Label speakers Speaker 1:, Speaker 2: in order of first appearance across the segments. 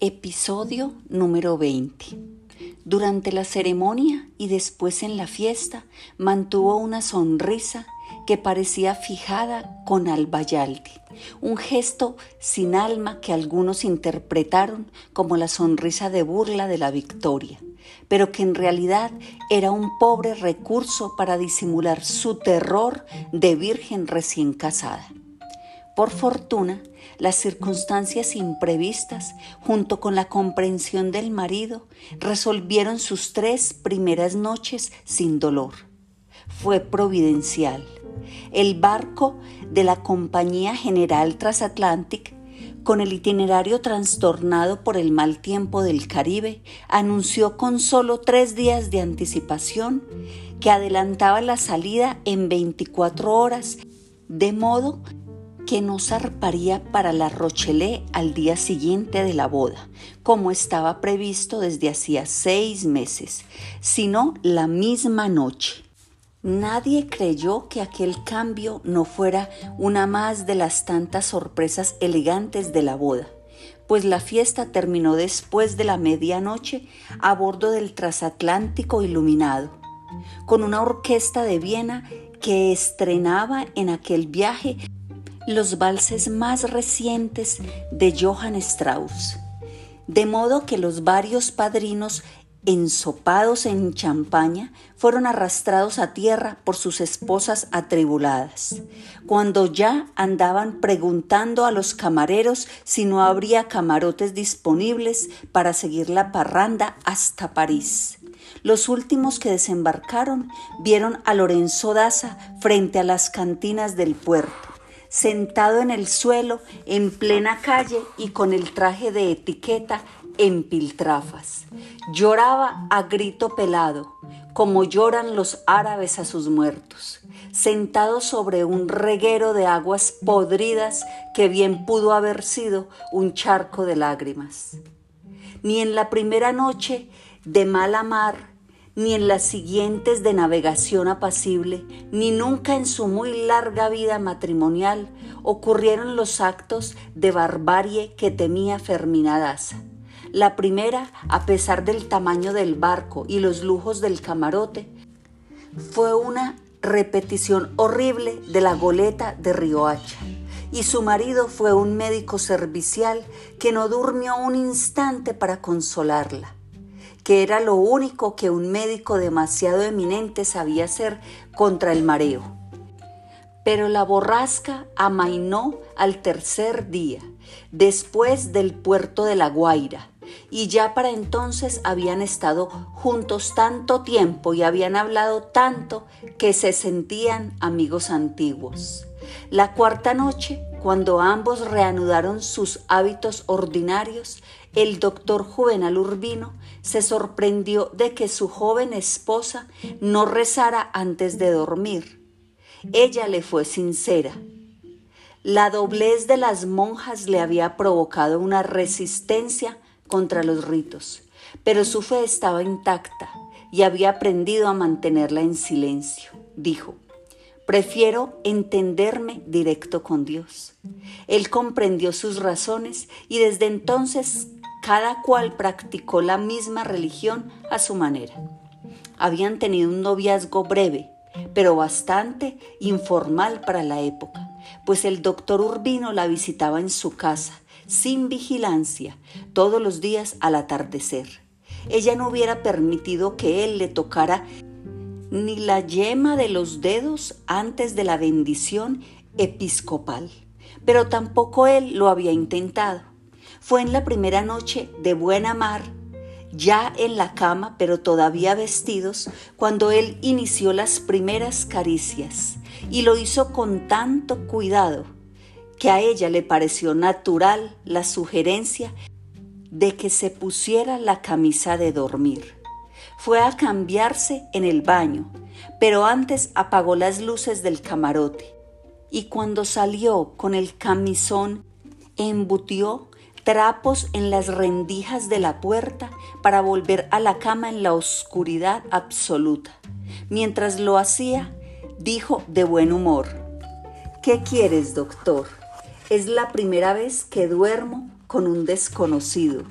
Speaker 1: Episodio número 20. Durante la ceremonia y después en la fiesta mantuvo una sonrisa que parecía fijada con albayaldi, un gesto sin alma que algunos interpretaron como la sonrisa de burla de la victoria, pero que en realidad era un pobre recurso para disimular su terror de virgen recién casada. Por fortuna, las circunstancias imprevistas, junto con la comprensión del marido, resolvieron sus tres primeras noches sin dolor. Fue providencial. El barco de la Compañía General Transatlantic, con el itinerario trastornado por el mal tiempo del Caribe, anunció con solo tres días de anticipación que adelantaba la salida en 24 horas, de modo que no zarparía para la Rochelle al día siguiente de la boda, como estaba previsto desde hacía seis meses, sino la misma noche. Nadie creyó que aquel cambio no fuera una más de las tantas sorpresas elegantes de la boda, pues la fiesta terminó después de la medianoche a bordo del transatlántico iluminado, con una orquesta de Viena que estrenaba en aquel viaje los valses más recientes de Johann Strauss, de modo que los varios padrinos ensopados en champaña fueron arrastrados a tierra por sus esposas atribuladas, cuando ya andaban preguntando a los camareros si no habría camarotes disponibles para seguir la parranda hasta París. Los últimos que desembarcaron vieron a Lorenzo Daza frente a las cantinas del puerto sentado en el suelo en plena calle y con el traje de etiqueta en piltrafas. Lloraba a grito pelado, como lloran los árabes a sus muertos, sentado sobre un reguero de aguas podridas que bien pudo haber sido un charco de lágrimas. Ni en la primera noche de mala mar ni en las siguientes de navegación apacible, ni nunca en su muy larga vida matrimonial ocurrieron los actos de barbarie que temía Fermina Daza. La primera, a pesar del tamaño del barco y los lujos del camarote, fue una repetición horrible de la goleta de Riohacha y su marido fue un médico servicial que no durmió un instante para consolarla que era lo único que un médico demasiado eminente sabía hacer contra el mareo. Pero la borrasca amainó al tercer día, después del puerto de La Guaira, y ya para entonces habían estado juntos tanto tiempo y habían hablado tanto que se sentían amigos antiguos. La cuarta noche, cuando ambos reanudaron sus hábitos ordinarios, el doctor Juvenal Urbino se sorprendió de que su joven esposa no rezara antes de dormir. Ella le fue sincera. La doblez de las monjas le había provocado una resistencia contra los ritos, pero su fe estaba intacta y había aprendido a mantenerla en silencio. Dijo, Prefiero entenderme directo con Dios. Él comprendió sus razones y desde entonces cada cual practicó la misma religión a su manera. Habían tenido un noviazgo breve, pero bastante informal para la época, pues el doctor Urbino la visitaba en su casa, sin vigilancia, todos los días al atardecer. Ella no hubiera permitido que él le tocara ni la yema de los dedos antes de la bendición episcopal, pero tampoco él lo había intentado. Fue en la primera noche de buena mar, ya en la cama, pero todavía vestidos, cuando él inició las primeras caricias, y lo hizo con tanto cuidado que a ella le pareció natural la sugerencia de que se pusiera la camisa de dormir. Fue a cambiarse en el baño, pero antes apagó las luces del camarote y cuando salió con el camisón embutió trapos en las rendijas de la puerta para volver a la cama en la oscuridad absoluta. Mientras lo hacía, dijo de buen humor, ¿Qué quieres, doctor? Es la primera vez que duermo con un desconocido.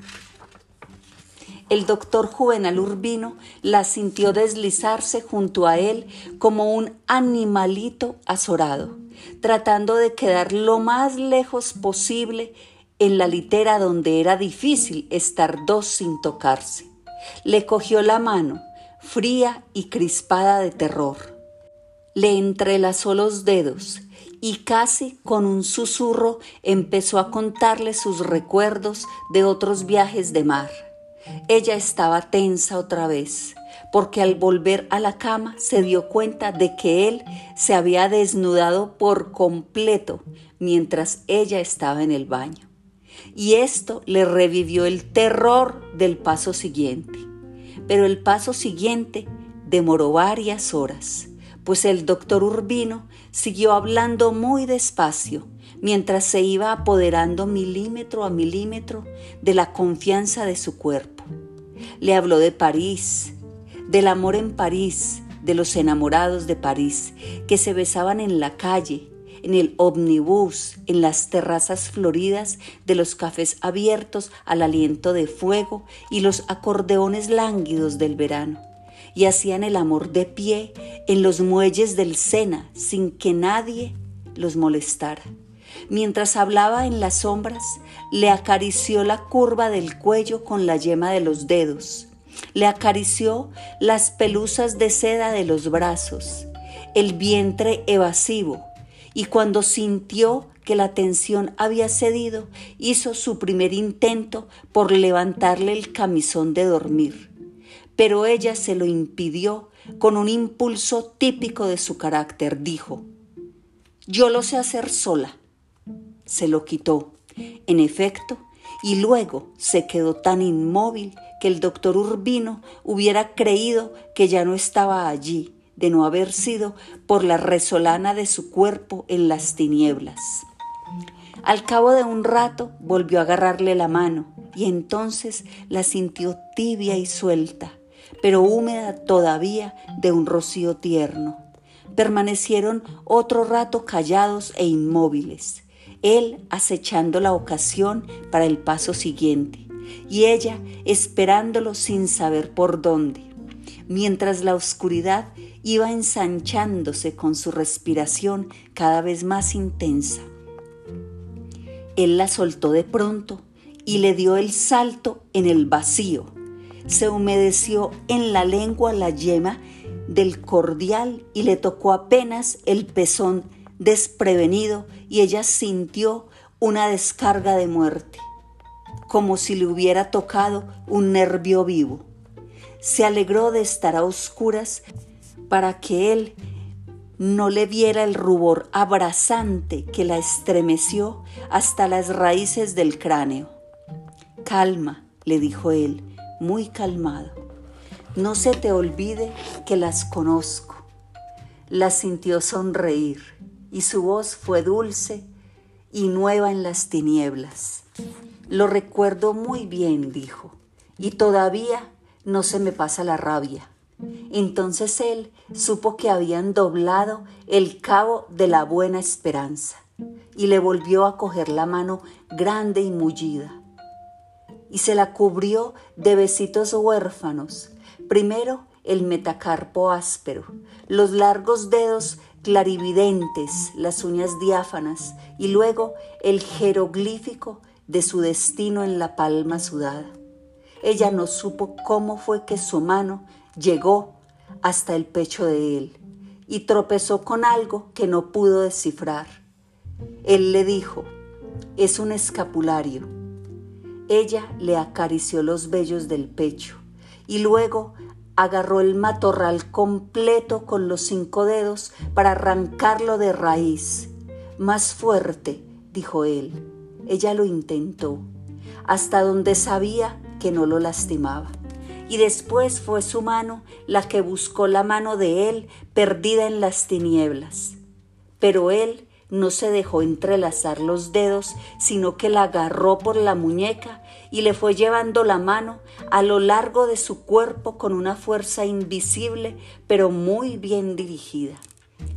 Speaker 1: El doctor Juvenal Urbino la sintió deslizarse junto a él como un animalito azorado, tratando de quedar lo más lejos posible en la litera donde era difícil estar dos sin tocarse. Le cogió la mano, fría y crispada de terror. Le entrelazó los dedos y casi con un susurro empezó a contarle sus recuerdos de otros viajes de mar. Ella estaba tensa otra vez, porque al volver a la cama se dio cuenta de que él se había desnudado por completo mientras ella estaba en el baño. Y esto le revivió el terror del paso siguiente. Pero el paso siguiente demoró varias horas pues el doctor Urbino siguió hablando muy despacio mientras se iba apoderando milímetro a milímetro de la confianza de su cuerpo. Le habló de París, del amor en París, de los enamorados de París, que se besaban en la calle, en el ómnibus, en las terrazas floridas de los cafés abiertos al aliento de fuego y los acordeones lánguidos del verano y hacían el amor de pie en los muelles del Sena sin que nadie los molestara. Mientras hablaba en las sombras, le acarició la curva del cuello con la yema de los dedos, le acarició las pelusas de seda de los brazos, el vientre evasivo, y cuando sintió que la tensión había cedido, hizo su primer intento por levantarle el camisón de dormir pero ella se lo impidió con un impulso típico de su carácter. Dijo, yo lo sé hacer sola. Se lo quitó, en efecto, y luego se quedó tan inmóvil que el doctor Urbino hubiera creído que ya no estaba allí, de no haber sido por la resolana de su cuerpo en las tinieblas. Al cabo de un rato volvió a agarrarle la mano y entonces la sintió tibia y suelta pero húmeda todavía de un rocío tierno. Permanecieron otro rato callados e inmóviles, él acechando la ocasión para el paso siguiente, y ella esperándolo sin saber por dónde, mientras la oscuridad iba ensanchándose con su respiración cada vez más intensa. Él la soltó de pronto y le dio el salto en el vacío se humedeció en la lengua la yema del cordial y le tocó apenas el pezón desprevenido y ella sintió una descarga de muerte, como si le hubiera tocado un nervio vivo. Se alegró de estar a oscuras para que él no le viera el rubor abrasante que la estremeció hasta las raíces del cráneo. Calma, le dijo él, muy calmado. No se te olvide que las conozco. La sintió sonreír y su voz fue dulce y nueva en las tinieblas. Lo recuerdo muy bien, dijo, y todavía no se me pasa la rabia. Entonces él supo que habían doblado el cabo de la buena esperanza y le volvió a coger la mano grande y mullida y se la cubrió de besitos huérfanos. Primero el metacarpo áspero, los largos dedos clarividentes, las uñas diáfanas y luego el jeroglífico de su destino en la palma sudada. Ella no supo cómo fue que su mano llegó hasta el pecho de él y tropezó con algo que no pudo descifrar. Él le dijo, es un escapulario. Ella le acarició los vellos del pecho y luego agarró el matorral completo con los cinco dedos para arrancarlo de raíz. Más fuerte, dijo él. Ella lo intentó, hasta donde sabía que no lo lastimaba. Y después fue su mano la que buscó la mano de él perdida en las tinieblas. Pero él no se dejó entrelazar los dedos, sino que la agarró por la muñeca y le fue llevando la mano a lo largo de su cuerpo con una fuerza invisible, pero muy bien dirigida,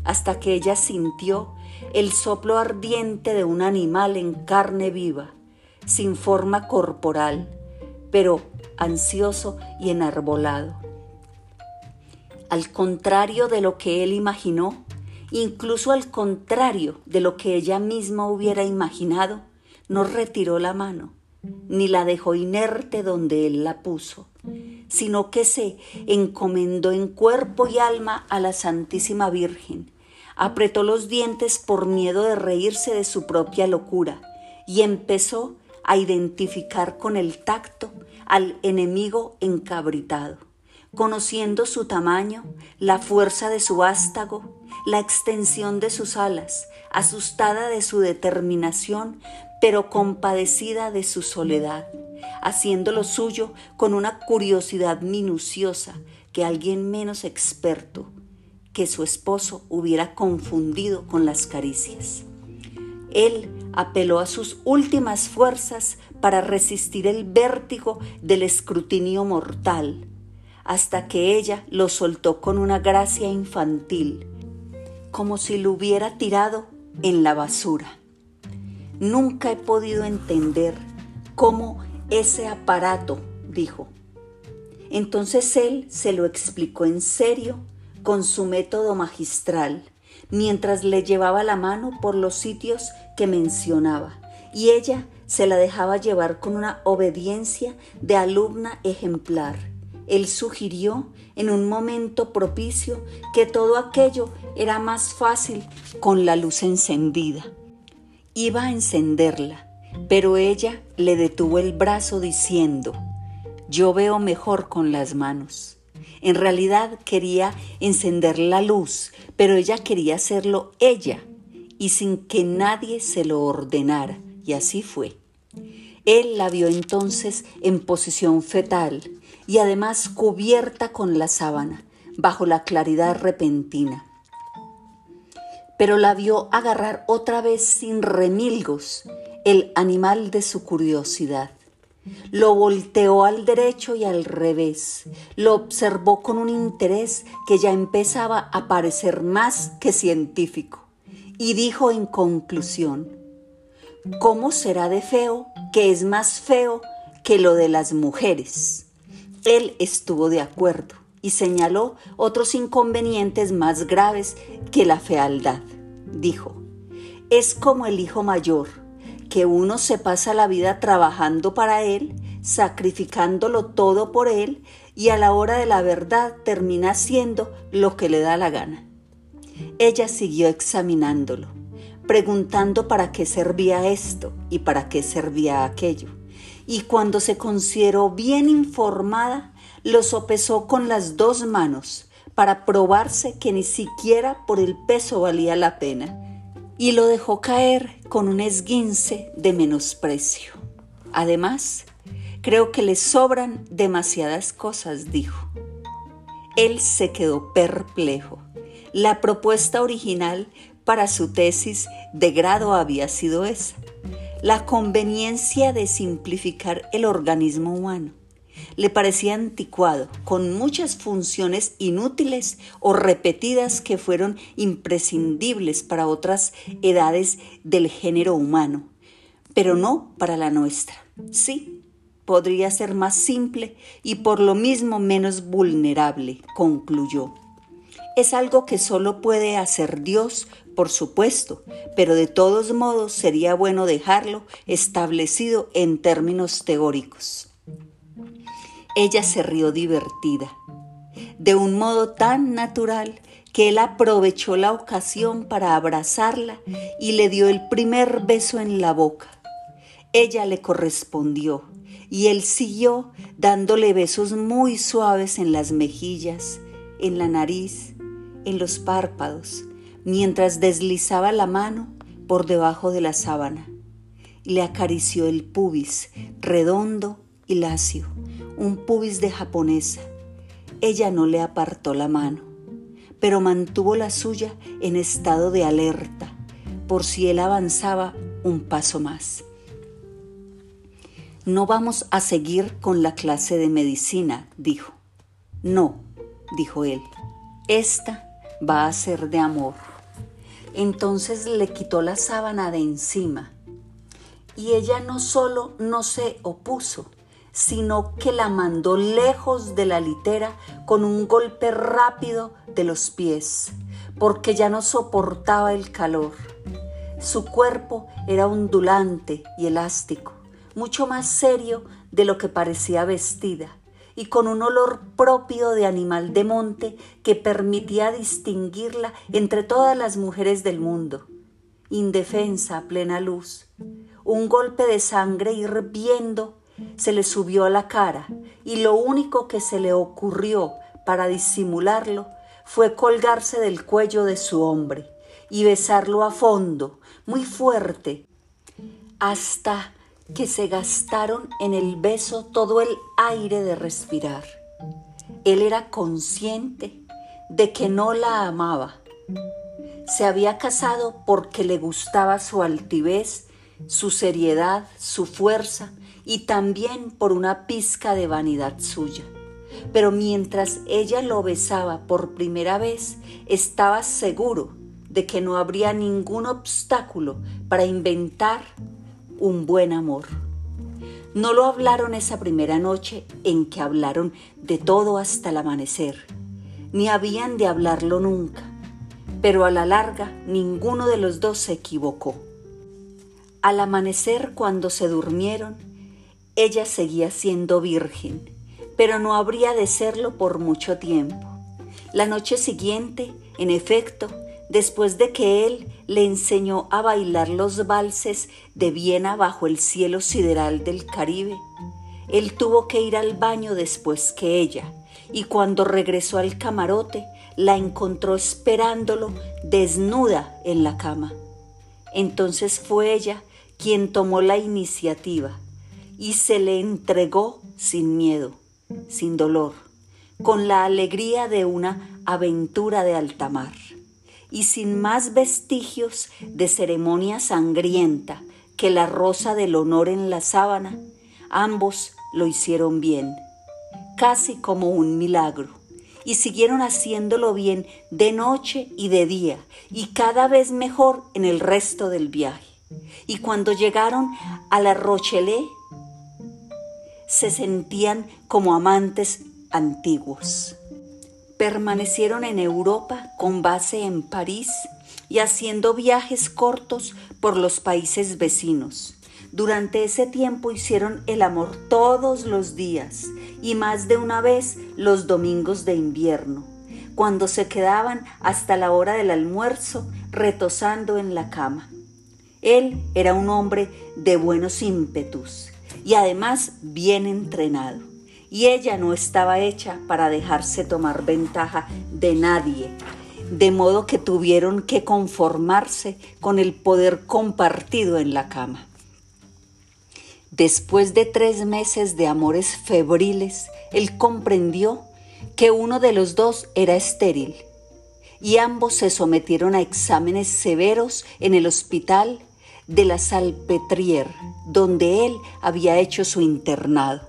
Speaker 1: hasta que ella sintió el soplo ardiente de un animal en carne viva. sin forma corporal, pero ansioso y enarbolado. Al contrario de lo que él imaginó, incluso al contrario de lo que ella misma hubiera imaginado, no retiró la mano, ni la dejó inerte donde él la puso, sino que se encomendó en cuerpo y alma a la Santísima Virgen, apretó los dientes por miedo de reírse de su propia locura y empezó a identificar con el tacto al enemigo encabritado, conociendo su tamaño, la fuerza de su vástago, la extensión de sus alas, asustada de su determinación, pero compadecida de su soledad, haciendo lo suyo con una curiosidad minuciosa que alguien menos experto que su esposo hubiera confundido con las caricias. Él apeló a sus últimas fuerzas para resistir el vértigo del escrutinio mortal, hasta que ella lo soltó con una gracia infantil, como si lo hubiera tirado en la basura. Nunca he podido entender cómo ese aparato, dijo. Entonces él se lo explicó en serio con su método magistral, mientras le llevaba la mano por los sitios que mencionaba, y ella se la dejaba llevar con una obediencia de alumna ejemplar. Él sugirió en un momento propicio que todo aquello era más fácil con la luz encendida. Iba a encenderla, pero ella le detuvo el brazo diciendo, yo veo mejor con las manos. En realidad quería encender la luz, pero ella quería hacerlo ella y sin que nadie se lo ordenara, y así fue. Él la vio entonces en posición fetal y además cubierta con la sábana, bajo la claridad repentina pero la vio agarrar otra vez sin remilgos el animal de su curiosidad. Lo volteó al derecho y al revés, lo observó con un interés que ya empezaba a parecer más que científico, y dijo en conclusión, ¿cómo será de feo que es más feo que lo de las mujeres? Él estuvo de acuerdo y señaló otros inconvenientes más graves que la fealdad. Dijo, es como el hijo mayor, que uno se pasa la vida trabajando para él, sacrificándolo todo por él y a la hora de la verdad termina haciendo lo que le da la gana. Ella siguió examinándolo, preguntando para qué servía esto y para qué servía aquello. Y cuando se consideró bien informada, lo sopesó con las dos manos para probarse que ni siquiera por el peso valía la pena y lo dejó caer con un esguince de menosprecio. Además, creo que le sobran demasiadas cosas, dijo. Él se quedó perplejo. La propuesta original para su tesis de grado había sido esa, la conveniencia de simplificar el organismo humano le parecía anticuado, con muchas funciones inútiles o repetidas que fueron imprescindibles para otras edades del género humano, pero no para la nuestra. Sí, podría ser más simple y por lo mismo menos vulnerable, concluyó. Es algo que solo puede hacer Dios, por supuesto, pero de todos modos sería bueno dejarlo establecido en términos teóricos. Ella se rió divertida, de un modo tan natural que él aprovechó la ocasión para abrazarla y le dio el primer beso en la boca. Ella le correspondió y él siguió dándole besos muy suaves en las mejillas, en la nariz, en los párpados, mientras deslizaba la mano por debajo de la sábana. Le acarició el pubis, redondo y lacio, un pubis de japonesa. Ella no le apartó la mano, pero mantuvo la suya en estado de alerta, por si él avanzaba un paso más. No vamos a seguir con la clase de medicina, dijo. No, dijo él, esta va a ser de amor. Entonces le quitó la sábana de encima Y ella no solo no se opuso, sino que la mandó lejos de la litera con un golpe rápido de los pies, porque ya no soportaba el calor. Su cuerpo era ondulante y elástico, mucho más serio de lo que parecía vestida, y con un olor propio de animal de monte que permitía distinguirla entre todas las mujeres del mundo. Indefensa a plena luz, un golpe de sangre hirviendo se le subió a la cara y lo único que se le ocurrió para disimularlo fue colgarse del cuello de su hombre y besarlo a fondo, muy fuerte, hasta que se gastaron en el beso todo el aire de respirar. Él era consciente de que no la amaba. Se había casado porque le gustaba su altivez, su seriedad, su fuerza y también por una pizca de vanidad suya. Pero mientras ella lo besaba por primera vez, estaba seguro de que no habría ningún obstáculo para inventar un buen amor. No lo hablaron esa primera noche en que hablaron de todo hasta el amanecer, ni habían de hablarlo nunca, pero a la larga ninguno de los dos se equivocó. Al amanecer, cuando se durmieron, ella seguía siendo virgen, pero no habría de serlo por mucho tiempo. La noche siguiente, en efecto, después de que él le enseñó a bailar los valses de Viena bajo el cielo sideral del Caribe. Él tuvo que ir al baño después que ella, y cuando regresó al camarote, la encontró esperándolo desnuda en la cama. Entonces fue ella quien tomó la iniciativa y se le entregó sin miedo, sin dolor, con la alegría de una aventura de alta mar y sin más vestigios de ceremonia sangrienta que la rosa del honor en la sábana, ambos lo hicieron bien, casi como un milagro, y siguieron haciéndolo bien de noche y de día, y cada vez mejor en el resto del viaje. Y cuando llegaron a la Rochelet, se sentían como amantes antiguos permanecieron en Europa con base en París y haciendo viajes cortos por los países vecinos. Durante ese tiempo hicieron el amor todos los días y más de una vez los domingos de invierno, cuando se quedaban hasta la hora del almuerzo retosando en la cama. Él era un hombre de buenos ímpetus y además bien entrenado y ella no estaba hecha para dejarse tomar ventaja de nadie, de modo que tuvieron que conformarse con el poder compartido en la cama. Después de tres meses de amores febriles, él comprendió que uno de los dos era estéril y ambos se sometieron a exámenes severos en el hospital de la Salpetriere, donde él había hecho su internado.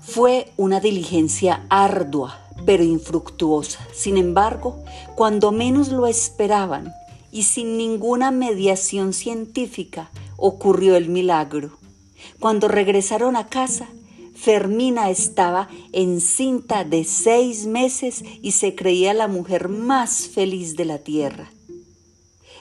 Speaker 1: Fue una diligencia ardua, pero infructuosa. Sin embargo, cuando menos lo esperaban y sin ninguna mediación científica, ocurrió el milagro. Cuando regresaron a casa, Fermina estaba encinta de seis meses y se creía la mujer más feliz de la tierra.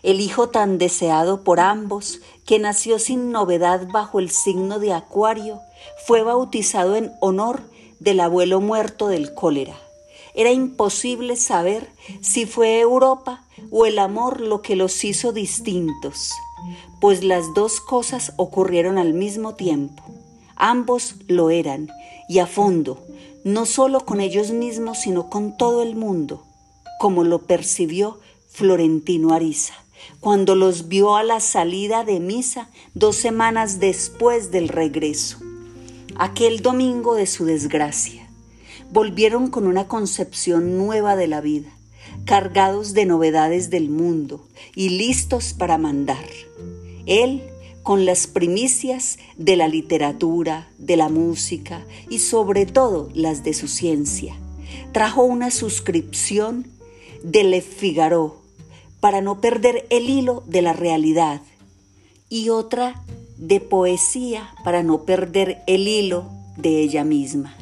Speaker 1: El hijo tan deseado por ambos, que nació sin novedad bajo el signo de Acuario, fue bautizado en honor del abuelo muerto del cólera. Era imposible saber si fue Europa o el amor lo que los hizo distintos, pues las dos cosas ocurrieron al mismo tiempo. Ambos lo eran, y a fondo, no solo con ellos mismos, sino con todo el mundo, como lo percibió Florentino Ariza cuando los vio a la salida de misa dos semanas después del regreso aquel domingo de su desgracia. Volvieron con una concepción nueva de la vida, cargados de novedades del mundo y listos para mandar. Él con las primicias de la literatura, de la música y sobre todo las de su ciencia. Trajo una suscripción de Le Figaro para no perder el hilo de la realidad y otra de poesía para no perder el hilo de ella misma.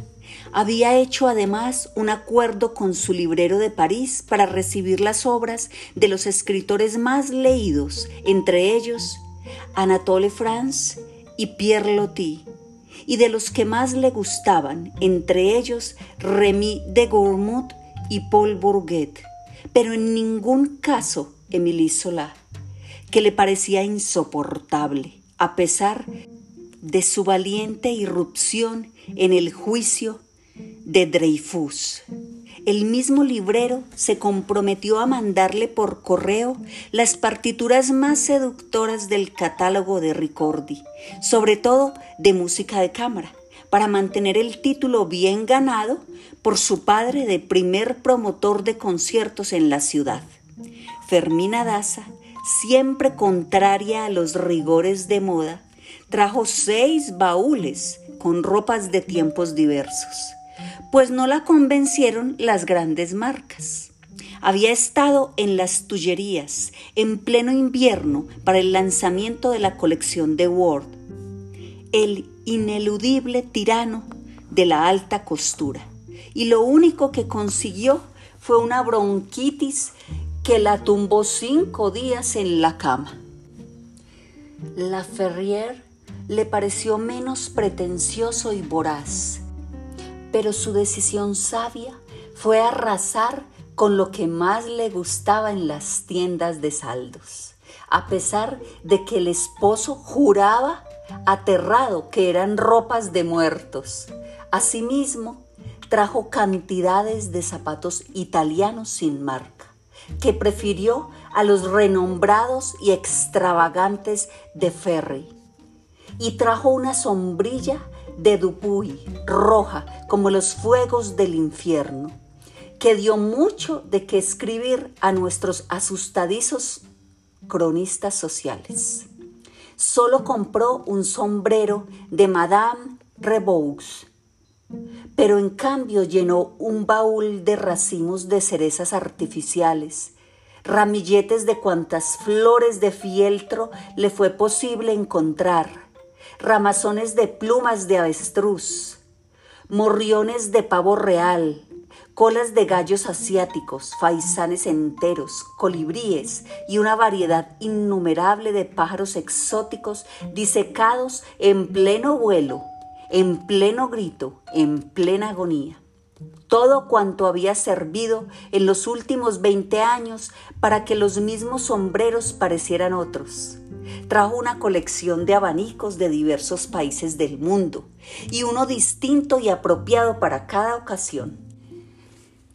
Speaker 1: Había hecho además un acuerdo con su librero de París para recibir las obras de los escritores más leídos, entre ellos Anatole France y Pierre Loti, y de los que más le gustaban, entre ellos Remy de Gourmont y Paul Bourget, pero en ningún caso Émilie Zola, que le parecía insoportable, a pesar de su valiente irrupción en el juicio de Dreyfus. El mismo librero se comprometió a mandarle por correo las partituras más seductoras del catálogo de Ricordi, sobre todo de música de cámara, para mantener el título bien ganado por su padre de primer promotor de conciertos en la ciudad. Fermina Daza, siempre contraria a los rigores de moda, trajo seis baúles con ropas de tiempos diversos pues no la convencieron las grandes marcas. Había estado en las Tullerías en pleno invierno para el lanzamiento de la colección de Ward, el ineludible tirano de la alta costura, y lo único que consiguió fue una bronquitis que la tumbó cinco días en la cama. La Ferrier le pareció menos pretencioso y voraz pero su decisión sabia fue arrasar con lo que más le gustaba en las tiendas de saldos, a pesar de que el esposo juraba aterrado que eran ropas de muertos. Asimismo, trajo cantidades de zapatos italianos sin marca, que prefirió a los renombrados y extravagantes de Ferry, y trajo una sombrilla de Dupuy, roja como los fuegos del infierno, que dio mucho de qué escribir a nuestros asustadizos cronistas sociales. Solo compró un sombrero de Madame Reboux, pero en cambio llenó un baúl de racimos de cerezas artificiales, ramilletes de cuantas flores de fieltro le fue posible encontrar, ramazones de plumas de avestruz, morriones de pavo real, colas de gallos asiáticos, faisanes enteros, colibríes y una variedad innumerable de pájaros exóticos disecados en pleno vuelo, en pleno grito, en plena agonía todo cuanto había servido en los últimos 20 años para que los mismos sombreros parecieran otros. Trajo una colección de abanicos de diversos países del mundo y uno distinto y apropiado para cada ocasión.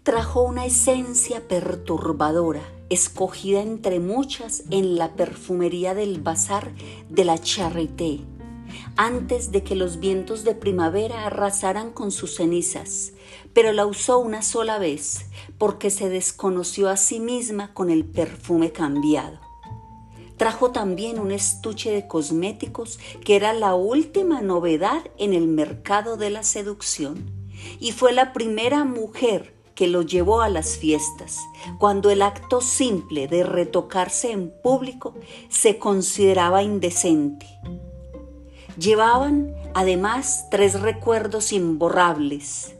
Speaker 1: Trajo una esencia perturbadora, escogida entre muchas en la perfumería del bazar de la Charité, antes de que los vientos de primavera arrasaran con sus cenizas, pero la usó una sola vez porque se desconoció a sí misma con el perfume cambiado. Trajo también un estuche de cosméticos que era la última novedad en el mercado de la seducción y fue la primera mujer que lo llevó a las fiestas, cuando el acto simple de retocarse en público se consideraba indecente. Llevaban además tres recuerdos imborrables,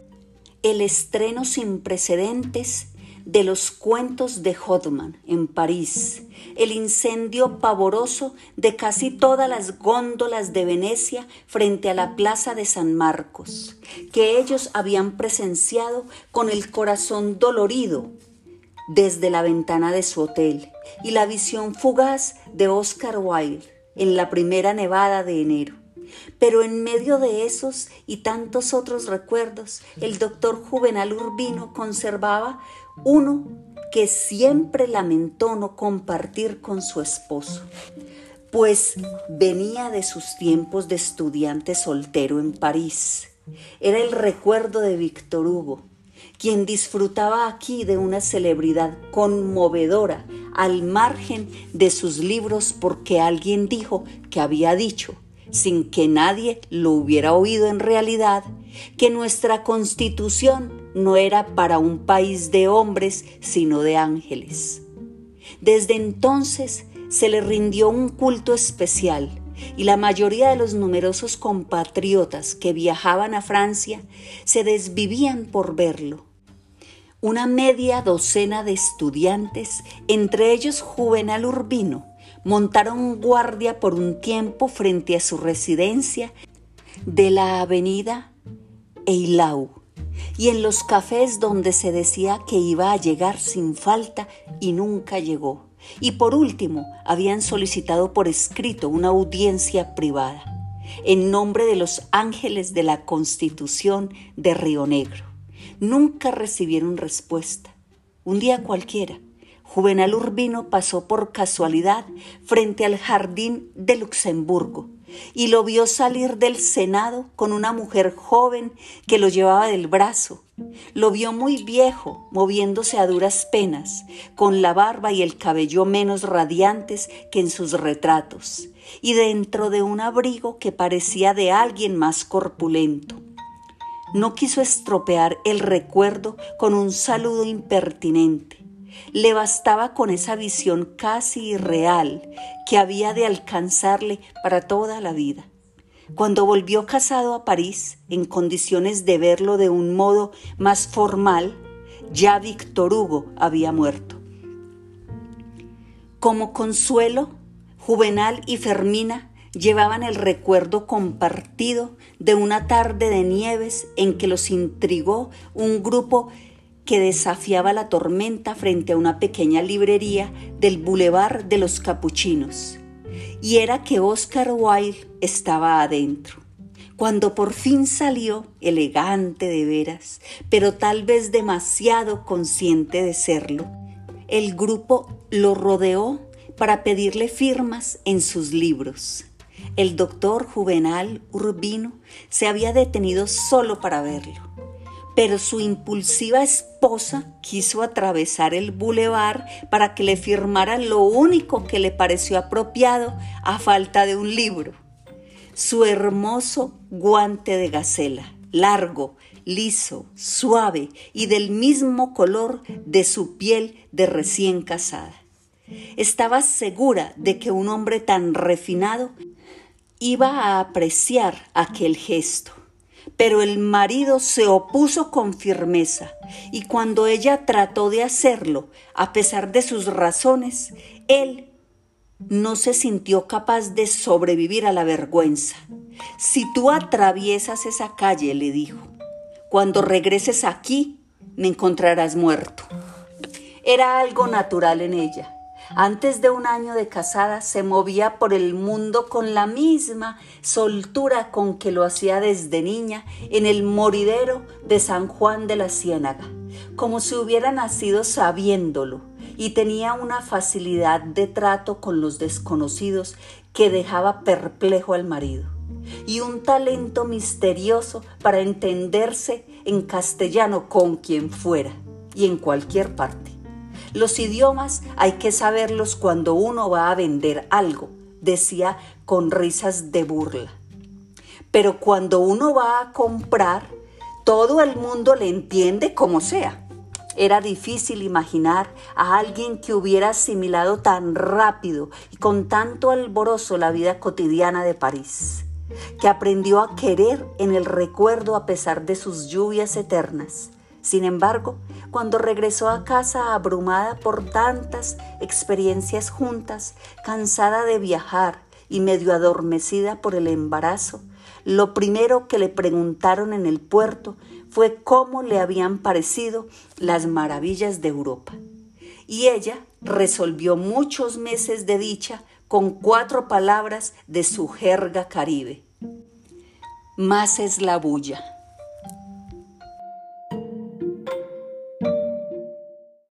Speaker 1: el estreno sin precedentes de los cuentos de Hodman en París, el incendio pavoroso de casi todas las góndolas de Venecia frente a la plaza de San Marcos, que ellos habían presenciado con el corazón dolorido desde la ventana de su hotel, y la visión fugaz de Oscar Wilde en la primera nevada de enero. Pero en medio de esos y tantos otros recuerdos, el doctor Juvenal Urbino conservaba uno que siempre lamentó no compartir con su esposo, pues venía de sus tiempos de estudiante soltero en París. Era el recuerdo de Víctor Hugo, quien disfrutaba aquí de una celebridad conmovedora al margen de sus libros porque alguien dijo que había dicho sin que nadie lo hubiera oído en realidad, que nuestra constitución no era para un país de hombres, sino de ángeles. Desde entonces se le rindió un culto especial y la mayoría de los numerosos compatriotas que viajaban a Francia se desvivían por verlo. Una media docena de estudiantes, entre ellos Juvenal Urbino, montaron guardia por un tiempo frente a su residencia de la avenida Eilau y en los cafés donde se decía que iba a llegar sin falta y nunca llegó. Y por último, habían solicitado por escrito una audiencia privada en nombre de los ángeles de la Constitución de Río Negro. Nunca recibieron respuesta. Un día cualquiera, Juvenal Urbino pasó por casualidad frente al jardín de Luxemburgo y lo vio salir del Senado con una mujer joven que lo llevaba del brazo. Lo vio muy viejo, moviéndose a duras penas, con la barba y el cabello menos radiantes que en sus retratos, y dentro de un abrigo que parecía de alguien más corpulento. No quiso estropear el recuerdo con un saludo impertinente le bastaba con esa visión casi irreal que había de alcanzarle para toda la vida. Cuando volvió casado a París, en condiciones de verlo de un modo más formal, ya Víctor Hugo había muerto. Como consuelo, Juvenal y Fermina llevaban el recuerdo compartido de una tarde de nieves en que los intrigó un grupo que desafiaba la tormenta frente a una pequeña librería del Boulevard de los Capuchinos. Y era que Oscar Wilde estaba adentro. Cuando por fin salió, elegante de veras, pero tal vez demasiado consciente de serlo, el grupo lo rodeó para pedirle firmas en sus libros. El doctor Juvenal Urbino se había detenido solo para verlo pero su impulsiva esposa quiso atravesar el bulevar para que le firmara lo único que le pareció apropiado a falta de un libro. Su hermoso guante de gacela, largo, liso, suave y del mismo color de su piel de recién casada. Estaba segura de que un hombre tan refinado iba a apreciar aquel gesto pero el marido se opuso con firmeza y cuando ella trató de hacerlo, a pesar de sus razones, él no se sintió capaz de sobrevivir a la vergüenza. Si tú atraviesas esa calle, le dijo, cuando regreses aquí me encontrarás muerto. Era algo natural en ella antes de un año de casada se movía por el mundo con la misma soltura con que lo hacía desde niña en el moridero de San Juan de la Ciénaga, como si hubiera nacido sabiéndolo, y tenía una facilidad de trato con los desconocidos que dejaba perplejo al marido, y un talento misterioso para entenderse en castellano con quien fuera y en cualquier parte. Los idiomas hay que saberlos cuando uno va a vender algo, decía con risas de burla. Pero cuando uno va a comprar, todo el mundo le entiende como sea. Era difícil imaginar a alguien que hubiera asimilado tan rápido y con tanto alborozo la vida cotidiana de París, que aprendió a querer en el recuerdo a pesar de sus lluvias eternas sin embargo, cuando regresó a casa abrumada por tantas experiencias juntas, cansada de viajar y medio adormecida por el embarazo, lo primero que le preguntaron en el puerto fue cómo le habían parecido las maravillas de Europa. Y ella resolvió muchos meses de dicha con cuatro palabras de su jerga caribe. Más es la bulla.